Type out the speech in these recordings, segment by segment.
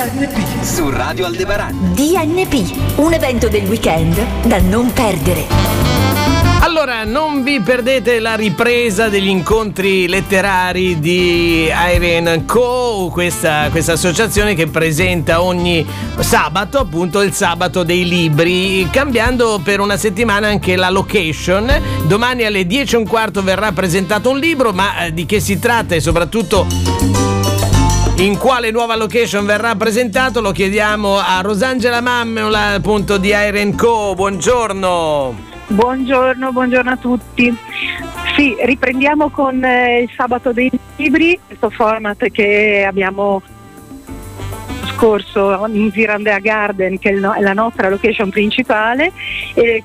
DNP su Radio Aldebaran. DNP, un evento del weekend da non perdere. Allora, non vi perdete la ripresa degli incontri letterari di Irene Co, questa, questa, associazione che presenta ogni sabato, appunto il sabato dei libri, cambiando per una settimana anche la location. Domani alle 10 e un quarto verrà presentato un libro, ma eh, di che si tratta e soprattutto in quale nuova location verrà presentato lo chiediamo a Rosangela Mammola appunto di Iron Co. Buongiorno. Buongiorno, buongiorno a tutti. Sì, riprendiamo con eh, il sabato dei libri, questo format che abbiamo scorso in Zirandea Garden che è la nostra location principale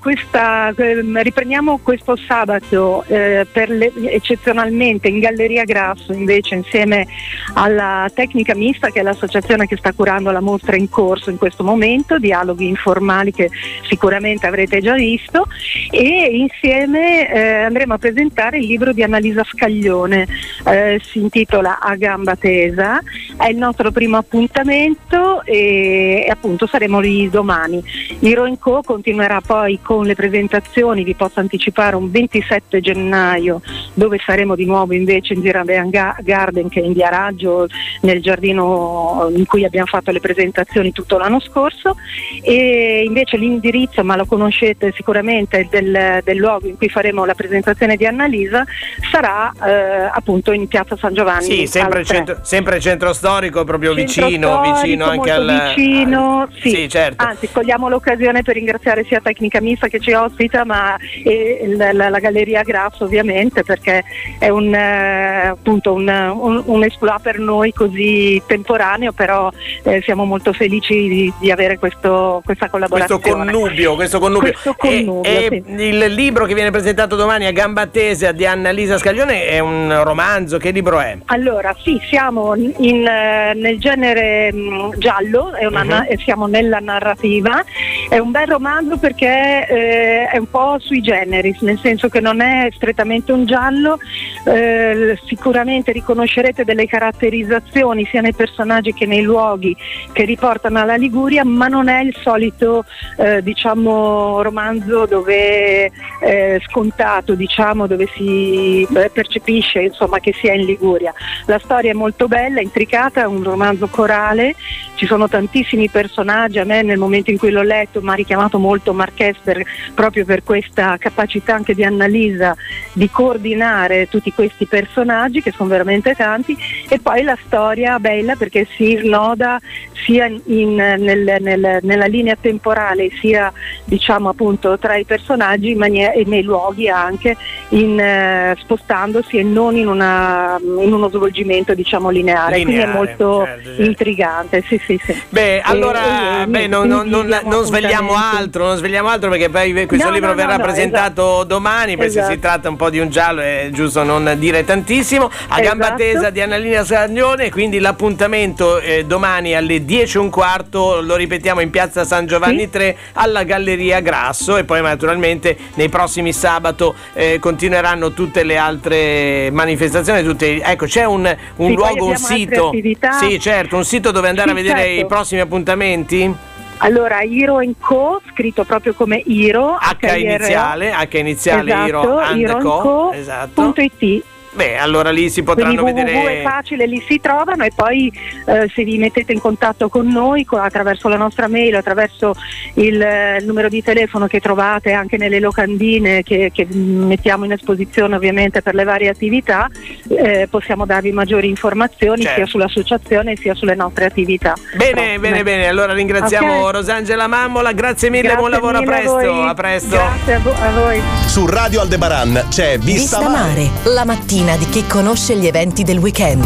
questa, ehm, riprendiamo questo sabato eh, le, eccezionalmente in Galleria Grasso invece insieme alla Tecnica Mista che è l'associazione che sta curando la mostra in corso in questo momento, dialoghi informali che sicuramente avrete già visto e insieme eh, andremo a presentare il libro di Annalisa Scaglione, eh, si intitola A gamba tesa, è il nostro primo appuntamento appuntamento e, e appunto saremo lì domani. Hero Co continuerà poi con le presentazioni, vi posso anticipare un 27 gennaio dove saremo di nuovo invece in Girandean Garden che è in via Raggio nel giardino in cui abbiamo fatto le presentazioni tutto l'anno scorso e invece l'indirizzo, ma lo conoscete sicuramente, del, del luogo in cui faremo la presentazione di Annalisa sarà eh, appunto in piazza San Giovanni. Sì, sempre, centro, sempre centro storico, proprio centro vicino, storico, vicino anche al... vicino, al... Sì. sì. certo. Anzi, cogliamo l'occasione per ringraziare sia Tecnica Mista che ci ospita, ma e la, la, la Galleria Grasso ovviamente perché è un, eh, appunto un, un, un esploit per noi così temporaneo, però eh, siamo molto felici di, di avere questo, questa collaborazione. Questo connubio, questo connubio. Questo connubio e, sì. e il libro che viene presentato domani a gamba tesa di Annalisa Scaglione è un romanzo, che libro è? Allora, sì, siamo in, eh, nel genere mh, mm, giallo, una, uh-huh. siamo nella narrativa, è un bel romanzo perché eh, è un po' sui generis, nel senso che non è strettamente un giallo, eh, sicuramente riconoscerete delle caratterizzazioni sia nei personaggi che nei luoghi che riportano alla Liguria, ma non è il solito eh, diciamo, romanzo dove eh, scontato, diciamo, dove si eh, percepisce insomma, che sia in Liguria. La storia è molto bella, intricata, è un romanzo corale, ci sono tantissimi personaggi, a me nel momento in cui l'ho letto mi ha richiamato molto Marques per, proprio per questa capacità anche di Annalisa di coordinare tutti questi personaggi che sono veramente tanti. E poi la storia bella perché si snoda sia in, nel, nel, nella linea temporale sia diciamo appunto tra i personaggi maniera, e nei luoghi anche in, eh, spostandosi e non in, una, in, uno svolgimento diciamo lineare, lineare quindi è molto certo, certo. intrigante sì, sì, sì. beh allora e, beh, non, non, non, non svegliamo altro non svegliamo altro perché poi questo no, libro no, verrà no, presentato esatto. domani perché esatto. si tratta un po' di un giallo è giusto non dire tantissimo a gamba esatto. tesa di Annalina Sagnone quindi l'appuntamento eh, domani alle 10 e un quarto lo ripetiamo in piazza San Giovanni sì. 3 alla Galleria Grasso e poi naturalmente nei prossimi sabato eh, continueranno tutte le altre manifestazioni tutte, ecco c'è un, un sì, luogo un sito. sì certo un sito dove andare sì, a vedere certo. i prossimi appuntamenti? Allora, Hero Co, scritto proprio come Hero H iniziale, H iniziale esatto, Hero, Hero Co, esatto. .it Beh, allora lì si potranno Quindi vedere. è facile, lì si trovano e poi eh, se vi mettete in contatto con noi con, attraverso la nostra mail, attraverso il, eh, il, numero di telefono che trovate anche nelle locandine che, che mettiamo in esposizione ovviamente per le varie attività, eh, possiamo darvi maggiori informazioni certo. sia sull'associazione sia sulle nostre attività. Bene, Prossime. bene, bene. Allora ringraziamo okay. Rosangela Mammola, grazie mille, grazie buon lavoro, a presto. A, a, presto. Grazie a, vo- a, voi. Su Radio Aldebaran c'è Vista, Vista Mare. Mare, la mattina mattina di chi conosce gli eventi del weekend.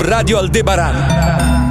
Radio Aldebaran